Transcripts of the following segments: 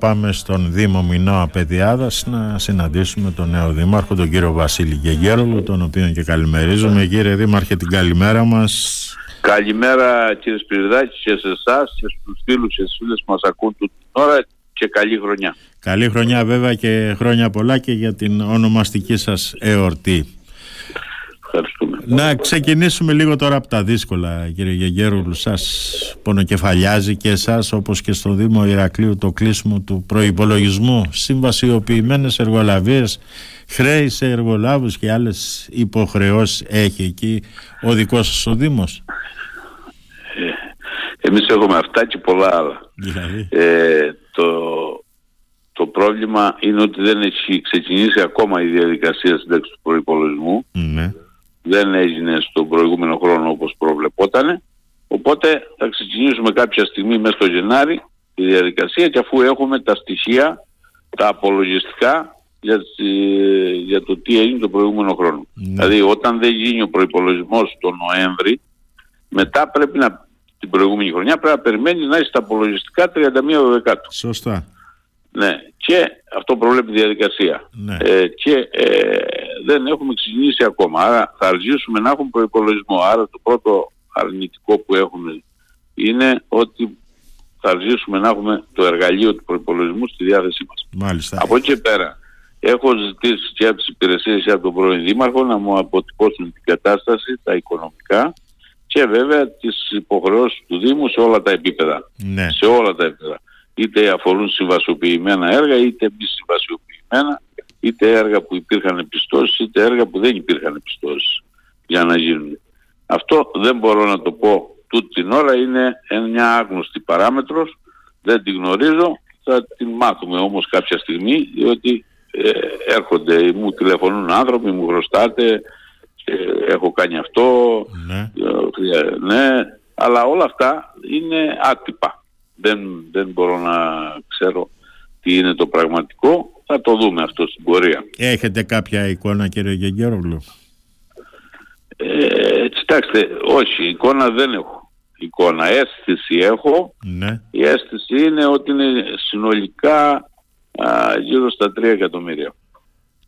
Πάμε στον Δήμο Μινώα Παιδιάδας να συναντήσουμε τον νέο Δήμαρχο, τον κύριο Βασίλη Γεγέρολο, τον οποίο και καλημερίζουμε. Κύριε Δήμαρχε, την καλημέρα μας. Καλημέρα κύριε Σπυριδάκη και σε εσάς και στους φίλους και στις φίλες που μας ακούν την ώρα και καλή χρονιά. Καλή χρονιά βέβαια και χρόνια πολλά και για την ονομαστική σας εορτή. Ευχαριστούμε. Να ξεκινήσουμε λίγο τώρα από τα δύσκολα κύριε Γεγέρουλου σας πονοκεφαλιάζει και εσάς όπως και στο Δήμο Ηρακλείου το κλείσιμο του προϋπολογισμού. Συμβασιοποιημένες εργολαβίες χρέη σε εργολάβους και άλλες υποχρεώσεις έχει εκεί ο δικός σας ο Δήμος. Ε, Εμείς έχουμε αυτά και πολλά άλλα. Δηλαδή. ε, το, το πρόβλημα είναι ότι δεν έχει ξεκινήσει ακόμα η διαδικασία σύνταξης του προϋπολογισμού. Ναι δεν έγινε στον προηγούμενο χρόνο όπως προβλεπόταν. Οπότε θα ξεκινήσουμε κάποια στιγμή μέσα στο Γενάρη τη διαδικασία και αφού έχουμε τα στοιχεία, τα απολογιστικά για, για το τι έγινε τον προηγούμενο χρόνο. Ναι. Δηλαδή όταν δεν γίνει ο προϋπολογισμός τον Νοέμβρη, μετά πρέπει να την προηγούμενη χρονιά πρέπει να περιμένεις να έχεις τα απολογιστικά 31 Δεκάτου. Σωστά. Ναι, και αυτό προβλέπει διαδικασία. Ναι. Ε, και ε, δεν έχουμε ξεκινήσει ακόμα. Άρα θα αργήσουμε να έχουμε προπολογισμό. Άρα το πρώτο αρνητικό που έχουμε είναι ότι θα αργήσουμε να έχουμε το εργαλείο του προπολογισμού στη διάθεσή μας. Μάλιστα. Από εκεί και πέρα έχω ζητήσει και από τις υπηρεσίες και από τον πρώην Δήμαρχο να μου αποτυπώσουν την κατάσταση, τα οικονομικά και βέβαια τις υποχρεώσεις του Δήμου σε όλα τα επίπεδα. Ναι. Σε όλα τα επίπεδα. Είτε αφορούν συμβασιοποιημένα έργα είτε μη συμβασιοποιημένα είτε έργα που υπήρχαν επιστώσεις είτε έργα που δεν υπήρχαν επιστώσεις για να γίνουν. Αυτό δεν μπορώ να το πω τούτη την ώρα, είναι μια άγνωστη παράμετρος, δεν την γνωρίζω, θα την μάθουμε όμως κάποια στιγμή διότι ε, έρχονται, μου τηλεφωνούν άνθρωποι, μου χρωστάτε, ε, έχω κάνει αυτό, ναι. Ε, ναι, αλλά όλα αυτά είναι άτυπα. Δεν, δεν μπορώ να ξέρω τι είναι το πραγματικό θα το δούμε αυτό στην πορεία. Έχετε κάποια εικόνα κύριε Γεγγέρογλου. Ε, κοιτάξτε, όχι, εικόνα δεν έχω. Εικόνα, αίσθηση έχω. Ναι. Η αίσθηση είναι ότι είναι συνολικά α, γύρω στα 3 εκατομμύρια.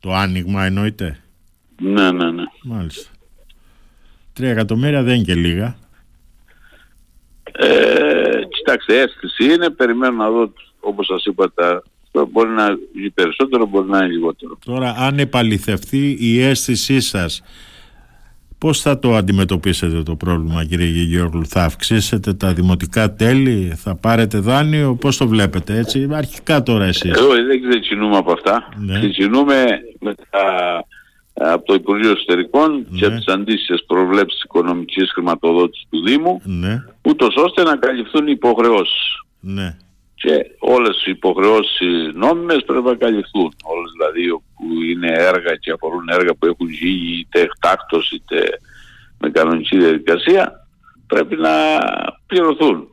Το άνοιγμα εννοείται; Ναι, ναι, ναι. Μάλιστα. 3 εκατομμύρια δεν είναι και λίγα. Ε, κοιτάξτε, αίσθηση είναι, περιμένω να δω όπως σας είπα τα μπορεί να είναι περισσότερο, μπορεί να είναι λιγότερο. Τώρα αν επαληθευτεί η αίσθησή σας Πώς θα το αντιμετωπίσετε το πρόβλημα κύριε Γεωργίου, θα αυξήσετε τα δημοτικά τέλη, θα πάρετε δάνειο, πώς το βλέπετε έτσι, αρχικά τώρα εσείς. Εγώ δεν ξεκινούμε από αυτά, ναι. ξεκινούμε με τα, από το Υπουργείο Εσωτερικών ναι. και από τις αντίστοιχες προβλέψεις οικονομικής χρηματοδότησης του Δήμου, ναι. ούτως ώστε να καλυφθούν οι υποχρεώσεις. Ναι και όλες οι υποχρεώσεις νόμιμες πρέπει να καλυφθούν. Όλες δηλαδή που είναι έργα και αφορούν έργα που έχουν γίνει είτε εκτάκτος είτε με κανονική διαδικασία πρέπει να πληρωθούν.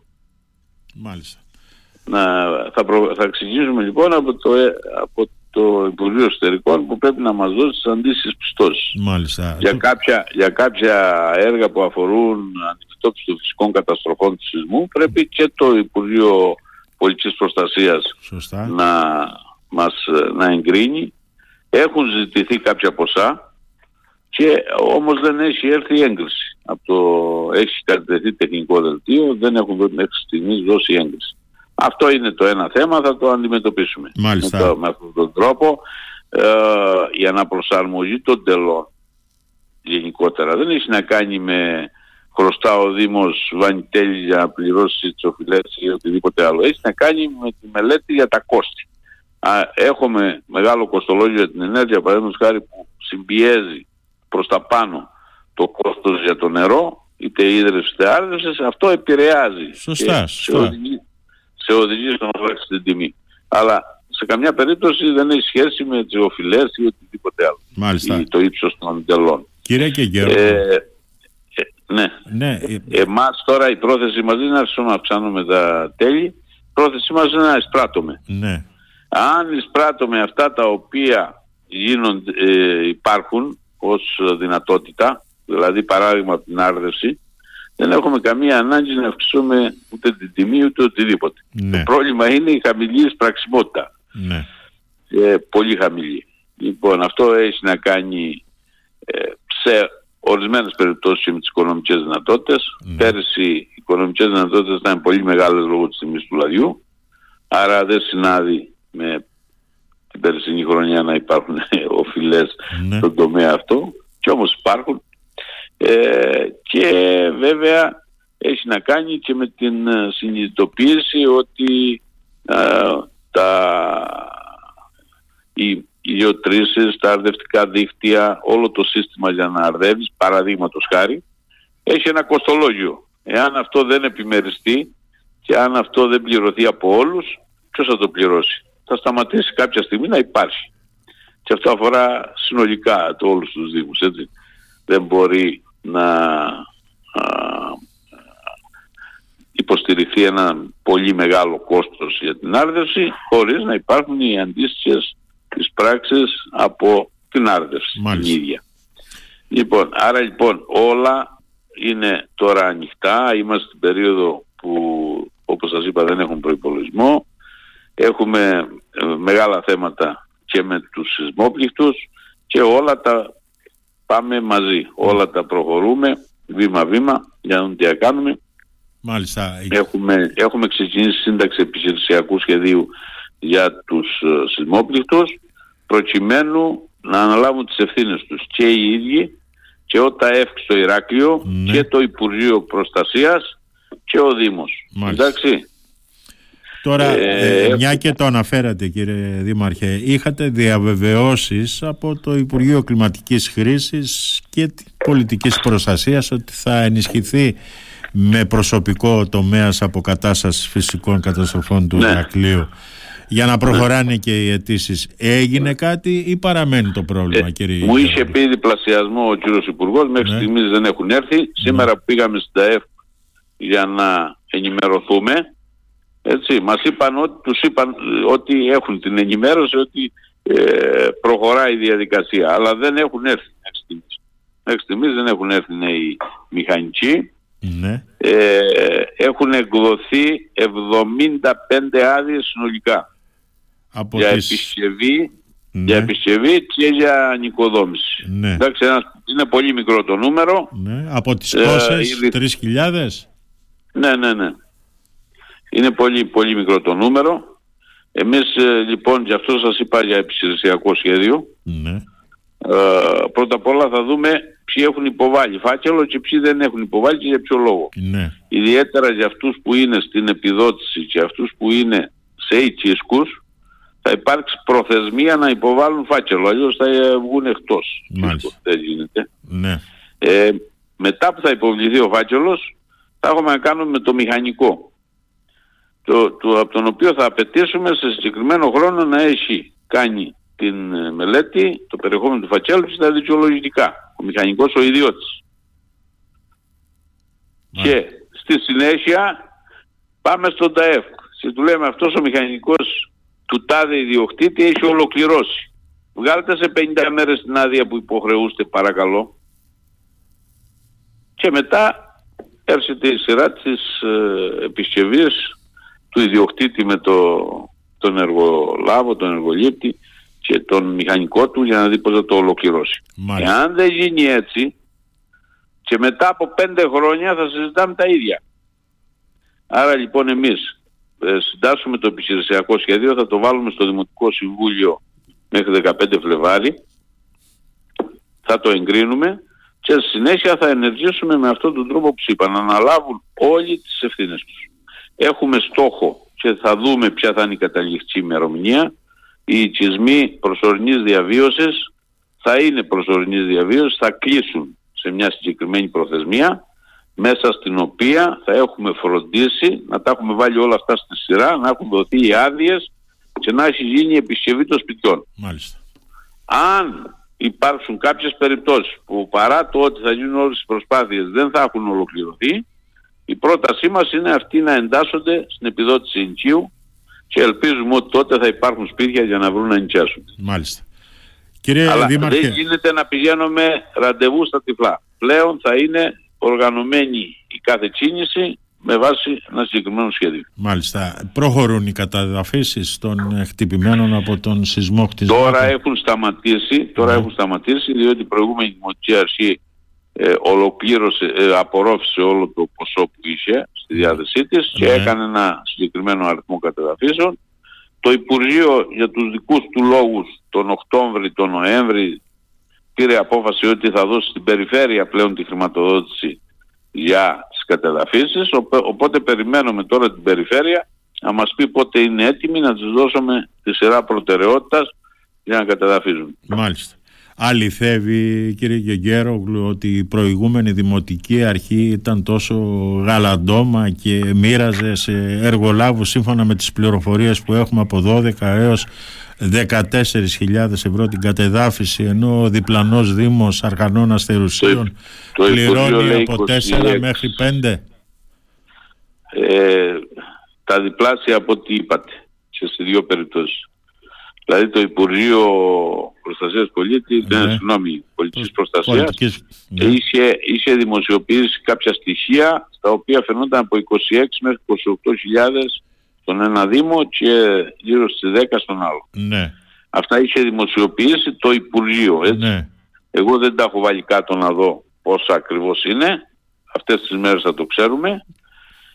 Μάλιστα. Να, θα, προ, θα ξεκινήσουμε λοιπόν από το, από το Υπουργείο Εσωτερικών που πρέπει να μας δώσει τις αντίστοιχες πιστώσεις. Μάλιστα. Για, κάποια, για κάποια έργα που αφορούν αντιμετώπιση των φυσικών καταστροφών του σεισμού πρέπει και το Υπουργείο πολιτικής προστασίας να μας να εγκρίνει. Έχουν ζητηθεί κάποια ποσά και όμως δεν έχει έρθει η έγκριση. Από το έχει κατατεθεί τεχνικό δελτίο, δεν έχουν μέχρι στιγμής δώσει έγκριση. Αυτό είναι το ένα θέμα, θα το αντιμετωπίσουμε. Μάλιστα. Με, το, με αυτόν τον τρόπο ε, η αναπροσαρμογή των τελών γενικότερα δεν έχει να κάνει με χρωστά ο Δήμος βανιτέλη για να πληρώσει τις οφειλές ή οτιδήποτε άλλο. Έχει να κάνει με τη μελέτη για τα κόστη. Α, έχουμε μεγάλο κοστολόγιο για την ενέργεια, παραδείγματος χάρη που συμπιέζει προς τα πάνω το κόστος για το νερό, είτε ίδρυση είτε άρδευσης, αυτό επηρεάζει. Σωστά, Σε οδηγεί, σε οδηγεί στο να την τιμή. Αλλά σε καμιά περίπτωση δεν έχει σχέση με τις οφειλές ή οτιδήποτε άλλο. Μάλιστα. Ή το ύψος των τελών. Κύριε και ε, ναι. ναι. Ε, εμάς τώρα η πρόθεση μας δεν είναι να αυξάνουμε τα τέλη, η πρόθεση μας είναι να εισπράττουμε. Ναι. Αν εισπράττουμε αυτά τα οποία γίνονται, ε, υπάρχουν ως δυνατότητα, δηλαδή παράδειγμα την άρδευση, δεν έχουμε καμία ανάγκη να αυξήσουμε ούτε την τιμή ούτε οτιδήποτε. Ναι. Το πρόβλημα είναι η χαμηλή εισπραξιμότητα. Ναι. Ε, πολύ χαμηλή. Λοιπόν, αυτό έχει να κάνει ε, σε ορισμένες περιπτώσεις με τις οικονομικές δυνατότητες. Ναι. Πέρυσι οι οικονομικές δυνατότητες ήταν πολύ μεγάλες λόγω της τιμής του λαδιού. Άρα δεν συνάδει με την περσινή χρονιά να υπάρχουν οφειλές Ναι. στον τομέα αυτό. Και όμως υπάρχουν. Ε, και βέβαια έχει να κάνει και με την ε, συνειδητοποίηση ότι ε, τα, οι ηλιοτρήσεις, τα αρδευτικά δίκτυα, όλο το σύστημα για να αρδεύεις, παραδείγματος χάρη, έχει ένα κοστολόγιο. Εάν αυτό δεν επιμεριστεί και αν αυτό δεν πληρωθεί από όλους, ποιος θα το πληρώσει; Θα σταματήσει κάποια στιγμή να υπάρχει. Και αυτό αφορά συνολικά το όλους τους Δήμους, έτσι. Δεν μπορεί να α, υποστηριχθεί ένα πολύ μεγάλο κόστος για την άρδευση χωρίς να υπάρχουν οι αντίστοιχες τις πράξεις από την άρδευση Μάλιστα. την ίδια. Λοιπόν, άρα λοιπόν όλα είναι τώρα ανοιχτά, είμαστε στην περίοδο που όπως σας είπα δεν έχουν προϋπολογισμό, έχουμε ε, μεγάλα θέματα και με τους σεισμόπληκτους και όλα τα πάμε μαζί, όλα τα προχωρούμε βήμα-βήμα για να δούμε τι θα κάνουμε. Μάλιστα. Έχουμε, έχουμε ξεκινήσει σύνταξη επιχειρησιακού σχεδίου για τους ε, σεισμόπληκτους προκειμένου να αναλάβουν τις ευθύνες τους και οι ίδιοι και ο ΤΑΕΦ στο Ηράκλειο Ναι. και το Υπουργείο Προστασίας και ο Δήμος. Μάλιστα. Εντάξει. Τώρα, Ε, ε, μια και το αναφέρατε κύριε Δήμαρχε, είχατε διαβεβαιώσεις από το Υπουργείο Κλιματικής Χρήσης και τη πολιτικής προστασίας ότι θα ενισχυθεί με προσωπικό τομέας αποκατάστασης φυσικών καταστροφών του Ναι. Ηρακλείου για να προχωράνε και οι αιτήσεις. Έγινε κάτι ή παραμένει το πρόβλημα Ε, κύριε μου είχε Γεωργίου; πει διπλασιασμό ο κύριος Υπουργός, μέχρι Ναι. στιγμής δεν έχουν έρθει. Σήμερα που πήγαμε στην ΤΑΕΦ για να ενημερωθούμε, έτσι, μας είπαν ότι, τους είπαν ε, ότι έχουν την ενημέρωση ότι ε, προχωράει η διαδικασία, αλλά δεν έχουν έρθει μέχρι στιγμής. Μέχρι στιγμής δεν έχουν έρθει νέοι μηχανικοί. Ναι. Ε, έχουν εκδοθεί 75 άδειες συνολικά Από για τις... επισκευή Ναι. για επισκευή και για νοικοδόμηση. Ναι. Εντάξει, ένας- είναι πολύ μικρό το νούμερο. Ναι. Από τις Ε, πόσες, ήδη- 3.000? Ναι, ναι, ναι. Είναι πολύ, πολύ μικρό το νούμερο. Εμείς ε, λοιπόν, γι' αυτό σας είπα για επιχειρησιακό σχέδιο. Ναι. Ε, πρώτα απ' όλα θα δούμε ποιοι έχουν υποβάλει φάκελο και ποιοι δεν έχουν υποβάλει και για ποιο λόγο. Ναι. Ιδιαίτερα για αυτούς που είναι στην επιδότηση και αυτούς που είναι σε οικίσκους θα υπάρξει προθεσμία να υποβάλουν φάκελο, αλλιώς θα ε, βγουν εκτός. Μάλιστα. Δεν γίνεται. Ναι. Ε, μετά που θα υποβληθεί ο φάκελος θα έχουμε να κάνουμε με το μηχανικό το, το, από τον οποίο θα απαιτήσουμε σε συγκεκριμένο χρόνο να έχει κάνει την ε, μελέτη, το περιεχόμενο του φακέλου και τα δικαιολογητικά. Ο μηχανικός ο ιδιώτης. Και στη συνέχεια πάμε στον ΤΑΕΦ. Και του λέμε αυτός ο μηχανικός του τάδε ιδιοκτήτη έχει ολοκληρώσει. Βγάλτε σε 50 μέρες την άδεια που υποχρεούστε παρακαλώ. Και μετά έρχεται η σειρά της ε, επισκευής του ιδιοκτήτη με το, τον εργολάβο, τον εργολήπτη και τον μηχανικό του για να δει πώς θα το ολοκληρώσει. Μάλιστα. Εάν δεν γίνει έτσι και μετά από πέντε χρόνια θα συζητάμε τα ίδια. Άρα λοιπόν εμείς ε, συντάσσουμε το επιχειρησιακό σχέδιο, θα το βάλουμε στο Δημοτικό Συμβούλιο μέχρι 15 Φλεβάρι, θα το εγκρίνουμε και στη συνέχεια θα ενεργήσουμε με αυτόν τον τρόπο που σου είπα, να αναλάβουν όλοι τις ευθύνες τους. Έχουμε στόχο και θα δούμε ποια θα είναι η καταληκτική ημερομηνία. Οι οικισμοί προσωρινής διαβίωσης θα είναι προσωρινής διαβίωσης, θα κλείσουν σε μια συγκεκριμένη προθεσμία μέσα στην οποία θα έχουμε φροντίσει να τα έχουμε βάλει όλα αυτά στη σειρά, να έχουν δοθεί οι άδειες και να έχει γίνει η επισκευή των σπιτιών. Μάλιστα. Αν υπάρξουν κάποιες περιπτώσεις που παρά το ότι θα γίνουν όλες τις προσπάθειες δεν θα έχουν ολοκληρωθεί, η πρότασή μας είναι αυτοί να εντάσσονται στην επιδότηση ενοικίου και ελπίζουμε ότι τότε θα υπάρχουν σπίτια για να βρουν να νοικιάσουν. Μάλιστα. Κύριε Αλλά Δήμαρχε, δεν γίνεται να πηγαίνουμε ραντεβού στα τυφλά. Πλέον θα είναι οργανωμένη η κάθε κίνηση με βάση ένα συγκεκριμένο σχέδιο. Μάλιστα. Προχωρούν οι καταδαφίσεις των χτυπημένων από τον σεισμό κτισμό. Τώρα έχουν σταματήσει, τώρα ναι. έχουν σταματήσει διότι η προηγούμενη δημοτική αρχή ε, ολοκλήρωσε, ε, απορρόφησε όλο το ποσό που είχε στη διάθεσή της και ναι. έκανε ένα συγκεκριμένο αριθμό κατεδαφίσεων. Το Υπουργείο για τους δικούς του λόγους τον Οκτώβρη, τον Νοέμβρη πήρε απόφαση ότι θα δώσει στην περιφέρεια πλέον τη χρηματοδότηση για τις κατεδαφίσεις οπότε περιμένουμε τώρα την περιφέρεια να μας πει πότε είναι έτοιμη να τους δώσουμε τη σειρά προτεραιότητας για να κατεδαφίζουν. Μάλιστα. Αληθεύει κύριε Γεγέρογλου ότι η προηγούμενη δημοτική αρχή ήταν τόσο γαλαντόμα και μοίραζε σε εργολάβους σύμφωνα με τις πληροφορίες που έχουμε από 12 έως 14.000 ευρώ την κατεδάφιση ενώ ο διπλανός Δήμος Αργανών Αστερουσίων το, πληρώνει από 4 μέχρι 5 ε, τα διπλάσια από ό,τι είπατε και σε δύο περιπτώσεις. Δηλαδή το Υπουργείο Προστασίας Πολίτη ναι. ναι συγγνώμη, Πολιτικής Προστασίας ναι. είχε, είχε δημοσιοποιήσει κάποια στοιχεία στα οποία φαινόταν από 26 μέχρι 28.000 στον ένα Δήμο και γύρω στις 10 στον άλλο. Ναι. Αυτά είχε δημοσιοποιήσει το Υπουργείο, έτσι. Ναι. Εγώ δεν τα έχω βάλει κάτω να δω πόσα ακριβώς είναι. Αυτές τις μέρες θα το ξέρουμε.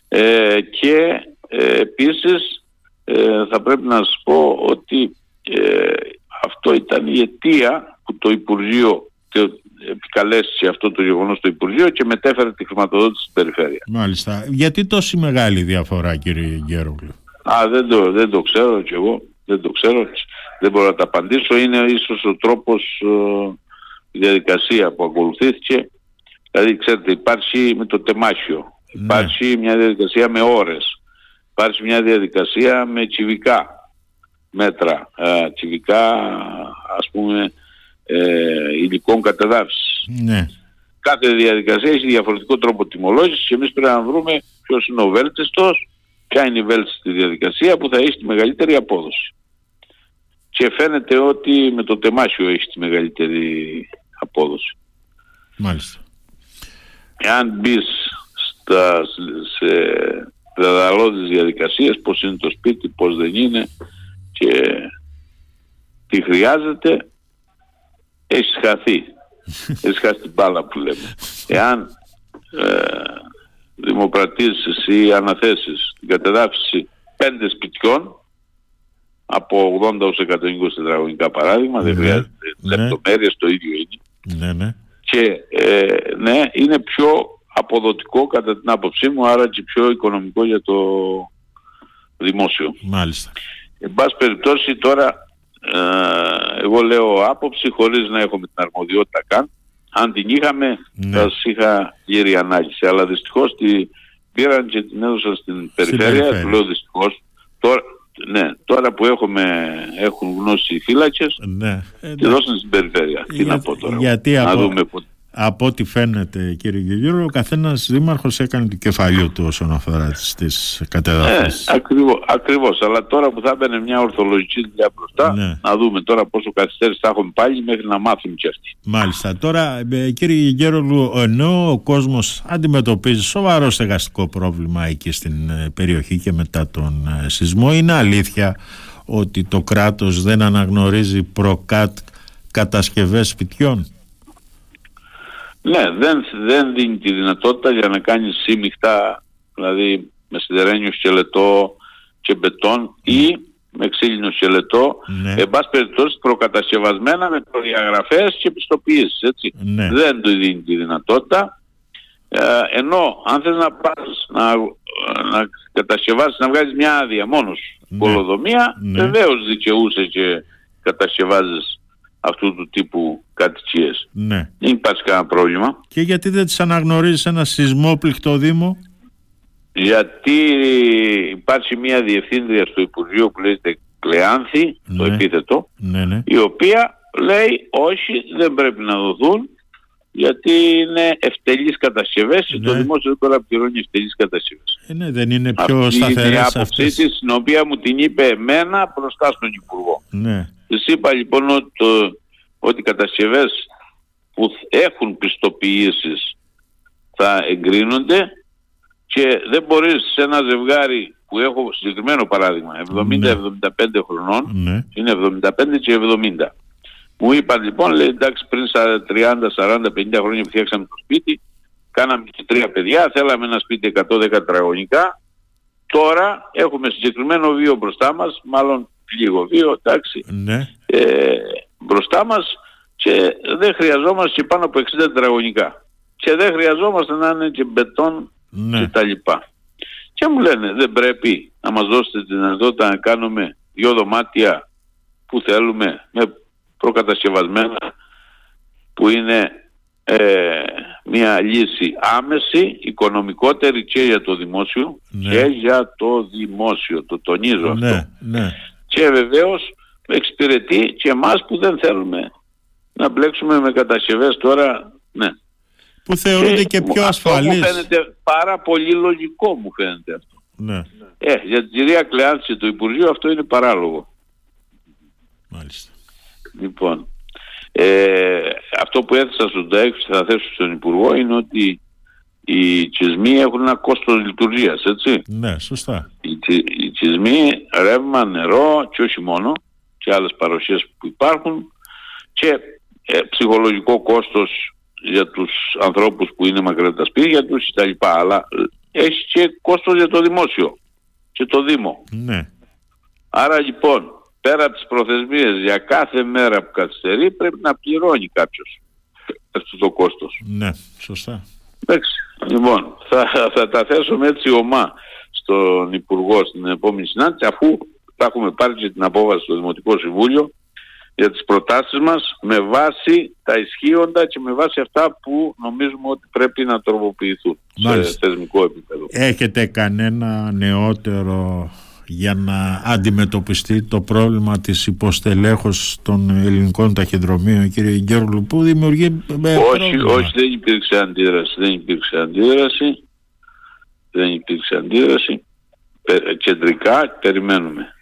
Ε, και ε, επίσης ε, θα πρέπει να σας πω ότι ε, αυτό ήταν η αιτία που το Υπουργείο επικαλέσει αυτό το γεγονός το Υπουργείο και μετέφερε τη χρηματοδότηση στην περιφέρεια. Μάλιστα. Γιατί τόση μεγάλη διαφορά κύριε Γκέρογλου. Α, δεν το, δεν το ξέρω κι εγώ. Δεν το ξέρω. Δεν μπορώ να τα απαντήσω. Είναι ίσως ο τρόπος, ε, η διαδικασία που ακολουθήθηκε. Δηλαδή, ξέρετε, υπάρχει με το τεμάχιο. Ναι. Υπάρχει μια διαδικασία με ώρες. Υπάρχει μια διαδικασία με τσιβικά μέτρα. Ε, τσιβικά, ας πούμε, ε, υλικών κατεδάφισης. Ναι. Κάθε διαδικασία έχει διαφορετικό τρόπο τιμολόγησης και εμείς πρέπει να βρούμε ποιος είναι ο βέλτιστος ποια είναι η βέλτιστη διαδικασία που θα έχει τη μεγαλύτερη απόδοση. Και φαίνεται ότι με το τεμάχιο έχει τη μεγαλύτερη απόδοση. Μάλιστα. Εάν μπεις στα, σε δεδαλώδεις διαδικασίες, πώς είναι το σπίτι, πώς δεν είναι και τι χρειάζεται, έχει χαθεί. έχει χάσει την μπάλα που λέμε. Εάν ε, δημοπρατήσεις ή αναθέσεις την κατεδάφιση πέντε σπιτιών από 80 ως 120 τετραγωνικά παράδειγμα, δεν ναι, χρειάζεται ναι. λεπτομέρειες, το ίδιο είναι. Ναι, ναι. Και ε, ναι, είναι πιο αποδοτικό κατά την άποψή μου, άρα και πιο οικονομικό για το δημόσιο. Μάλιστα. Εν πάση περιπτώσει τώρα, ε, εγώ λέω άποψη χωρίς να έχω με την αρμοδιότητα καν, αν την είχαμε ναι. θα σας είχα γύρει ανάγκηση. Αλλά δυστυχώς τη πήραν και την έδωσαν στην περιφέρεια. Του λέω δυστυχώς. Τώρα, ναι, τώρα που έχουμε, έχουν γνώση οι φύλακες ναι. τη δώσαν στην περιφέρεια. Τι να πω τώρα. Γιατί να από... δούμε από ό,τι φαίνεται κύριε Γεωργίου, ο καθένας δήμαρχος έκανε το κεφαλιό του όσον αφορά τις, τις κατεδαφές. Ε, ακριβώς, ακριβώς, αλλά τώρα που θα έμπαινε μια ορθολογική δουλειά μπροστά, ναι. να δούμε τώρα πόσο καθυστέρηση θα έχουμε πάλι μέχρι να μάθουμε κι αυτοί. Μάλιστα. Τώρα ε, κύριε Γεωργίου, ενώ ο κόσμος αντιμετωπίζει σοβαρό στεγαστικό πρόβλημα εκεί στην ε, περιοχή και μετά τον ε, σεισμό, είναι αλήθεια ότι το κράτος δεν αναγνωρίζει προκάτ κατασκευές σπιτιών; Ναι, δεν, δεν δίνει τη δυνατότητα για να κάνεις σύμμυχτα, δηλαδή με σιδερένιο σκελετό και μπετόν ή με ξύλινο σκελετό, ναι. εν πάση περιπτώσει προκατασκευασμένα με προδιαγραφές και επιστοποιήσεις, έτσι. Ναι. Δεν του δίνει τη δυνατότητα. Ε, ενώ αν θες να πας να, να κατασκευάσεις, να βγάλεις μια άδεια μόνος ναι. πολοδομία, ναι. βεβαίως δικαιούσε και κατασκευάζεις αυτού του τύπου κατοικίες. Ναι. Δεν υπάρχει κανένα πρόβλημα. Και γιατί δεν τις αναγνωρίζεις ένα σεισμόπληκτο Δήμο; Γιατί υπάρχει μια διευθύντρια στο Υπουργείο που λέγεται Κλεάνθη, το Ναι. επίθετο, Ναι, ναι. η οποία λέει όχι δεν πρέπει να δοθούν γιατί είναι ευτελείς κατασκευές και το Ναι. δημόσιο δεν μπορεί να πληρώνει ευτελείς κατασκευές. Ε, ναι, δεν είναι πιο Αυτή είναι η σταθερές άποψή αυτές. της, την οποία μου την είπε εμένα μπροστά στον Υπουργό. Ναι. Της είπα λοιπόν ότι, το, ότι οι κατασκευές που έχουν πιστοποιήσεις θα εγκρίνονται και δεν μπορείς σε ένα ζευγάρι που έχω συγκεκριμένο παράδειγμα 70-75 χρονών Ναι. είναι 75 και 70 μου είπαν λοιπόν λέει εντάξει πριν στα 30, 40, 50 χρόνια που φτιάξαμε το σπίτι κάναμε και τρία παιδιά θέλαμε ένα σπίτι 110 τετραγωνικά τώρα έχουμε συγκεκριμένο βίο μπροστά μας μάλλον λίγο βίο εντάξει Ναι. ε, μπροστά μας και δεν χρειαζόμαστε και πάνω από 60 τετραγωνικά. Και δεν χρειαζόμαστε να είναι και μπετόν Ναι. και τα λοιπά. Και μου λένε δεν πρέπει να μας δώσετε τη δυνατότητα να κάνουμε δύο δωμάτια που θέλουμε με προκατασκευασμένα που είναι ε, μια λύση άμεση, οικονομικότερη και για το δημόσιο Ναι. και για το δημόσιο. Το τονίζω αυτό Ναι. Ναι. και βεβαίως εξυπηρετεί και εμάς που δεν θέλουμε να μπλέξουμε με κατασκευές τώρα, ναι. Που θεωρούνται και μου- πιο αυτό Μου ασφαλείς. φαίνεται πάρα πολύ λογικό μου φαίνεται αυτό. Ναι. Ε, για την κυρία Κλεάντση του Υπουργείου αυτό είναι παράλογο. Μάλιστα. Λοιπόν, ε, αυτό που έθεσα στον ΤΑΕΚ και θα θέσω στον Υπουργό είναι ότι οι τσισμοί έχουν ένα κόστος λειτουργίας, έτσι. Ναι, σωστά. οι, τσι- οι τσισμοί, ρεύμα, νερό και όχι μόνο και άλλες παρουσίες που υπάρχουν και ε, ψυχολογικό κόστος για τους ανθρώπους που είναι μακριά από τα σπίτια τους κτλ. Αλλά ε, έχει και κόστος για το δημόσιο και το Δήμο. Ναι. Άρα λοιπόν, πέρα από τις προθεσμίες για κάθε μέρα που καθυστερεί πρέπει να πληρώνει κάποιος αυτός το κόστος. Ναι, σωστά. Εντάξει. Λοιπόν, θα, θα τα θέσουμε έτσι ομά στον Υπουργό στην επόμενη συνάντηση αφού θα έχουμε πάρει και την απόφαση στο Δημοτικό Συμβούλιο για τις προτάσεις μας με βάση τα ισχύοντα και με βάση αυτά που νομίζουμε ότι πρέπει να τροποποιηθούν Μάλιστα. σε θεσμικό επίπεδο. Έχετε κανένα νεότερο για να αντιμετωπιστεί το πρόβλημα της υποστελέχωσης των ελληνικών ταχυδρομείων κύριε Γκέρλου που δημιουργεί ε, όχι, πρόβλημα; όχι, δεν υπήρξε αντίδραση. Δεν υπήρξε αντίδραση. Δεν υπήρξε αντίδραση. Πε- κεντρικά περιμένουμε.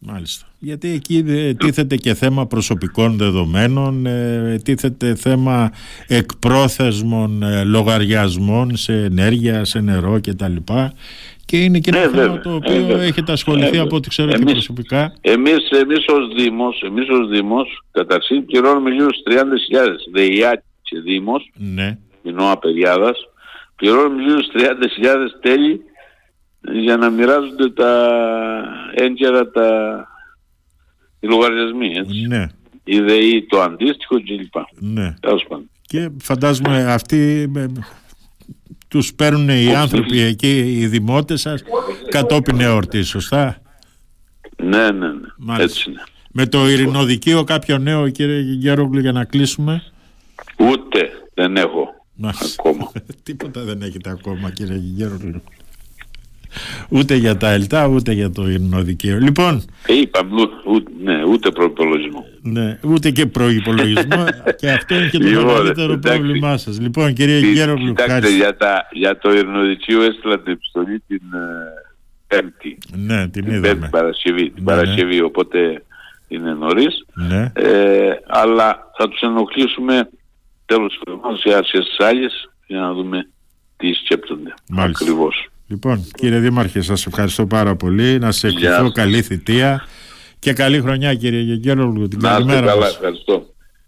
Μάλιστα. Γιατί εκεί ε, τίθεται και θέμα προσωπικών δεδομένων, ε, τίθεται θέμα εκπρόθεσμων ε, λογαριασμών σε ενέργεια, σε νερό κτλ. Και είναι και ένα Ναι, θέμα βέβαια. το Ε, οποίο βέβαια. έχετε ασχοληθεί Ε, από ό,τι ξέρω και εμείς- προσωπικά. Εμείς, εμείς ως Δήμος, εμείς ως Δήμος, καταρχήν πληρώνουμε γύρω στους 30.000. ΔΕΙΑ και Δήμος, Ναι, κοινό απεριάδας, πληρώνουμε γύρω στους 30.000 τέλη για να μοιράζονται τα έγκαιρα τα οι λογαριασμοί, έτσι. ναι, Η ΔΕΗ το αντίστοιχο κλπ. ναι. Τέλος πάντων. Και φαντάζομαι αυτοί ε, τους παίρνουν οι άνθρωποι εκεί, οι δημότες σας, κατόπιν εορτής, σωστά; Ναι, ναι, ναι. Μάλιστα. Έτσι είναι. Με το ειρηνοδικείο κάποιο νέο κύριε Γέρογλου για να κλείσουμε; Ούτε δεν έχω Μάλιστα. ακόμα. Τίποτα δεν έχετε ακόμα κύριε Γέρογλου. Ούτε για τα ΕΛΤΑ ούτε για το ειρηνοδικείο. Λοιπόν, Ε, Είπαμε, ούτε, ούτε, ναι, ούτε προϋπολογισμό. ναι, ούτε και προϋπολογισμό και αυτό είναι και το Λοιπόν, μεγαλύτερο εντάξει. πρόβλημά σας. Λοιπόν κύριε Τι- Γέρογλου, Κοιτάξτε, ευχαριστώ. για, τα, για το Ειρηνοδικείο έστειλα την επιστολή την ε, Πέμπτη. Ναι, την Την Πέμπτη είδαμε. Παρασκευή, την Ναι, Παρασκευή, οπότε είναι νωρίς. Ναι, Ε, αλλά θα τους ενοχλήσουμε τέλος της εβδομάδας σε άρχες της άλλης για να δούμε τι σκέπτονται. Μάλιστα. Ακριβώς. Λοιπόν, κύριε Δήμαρχε, σας ευχαριστώ πάρα πολύ. Να σε Γεια ευχηθώ σας. καλή θητεία και καλή χρονιά κύριε Γεγγέρογλου. Την Να είστε καλημέρα καλά, μας. ευχαριστώ.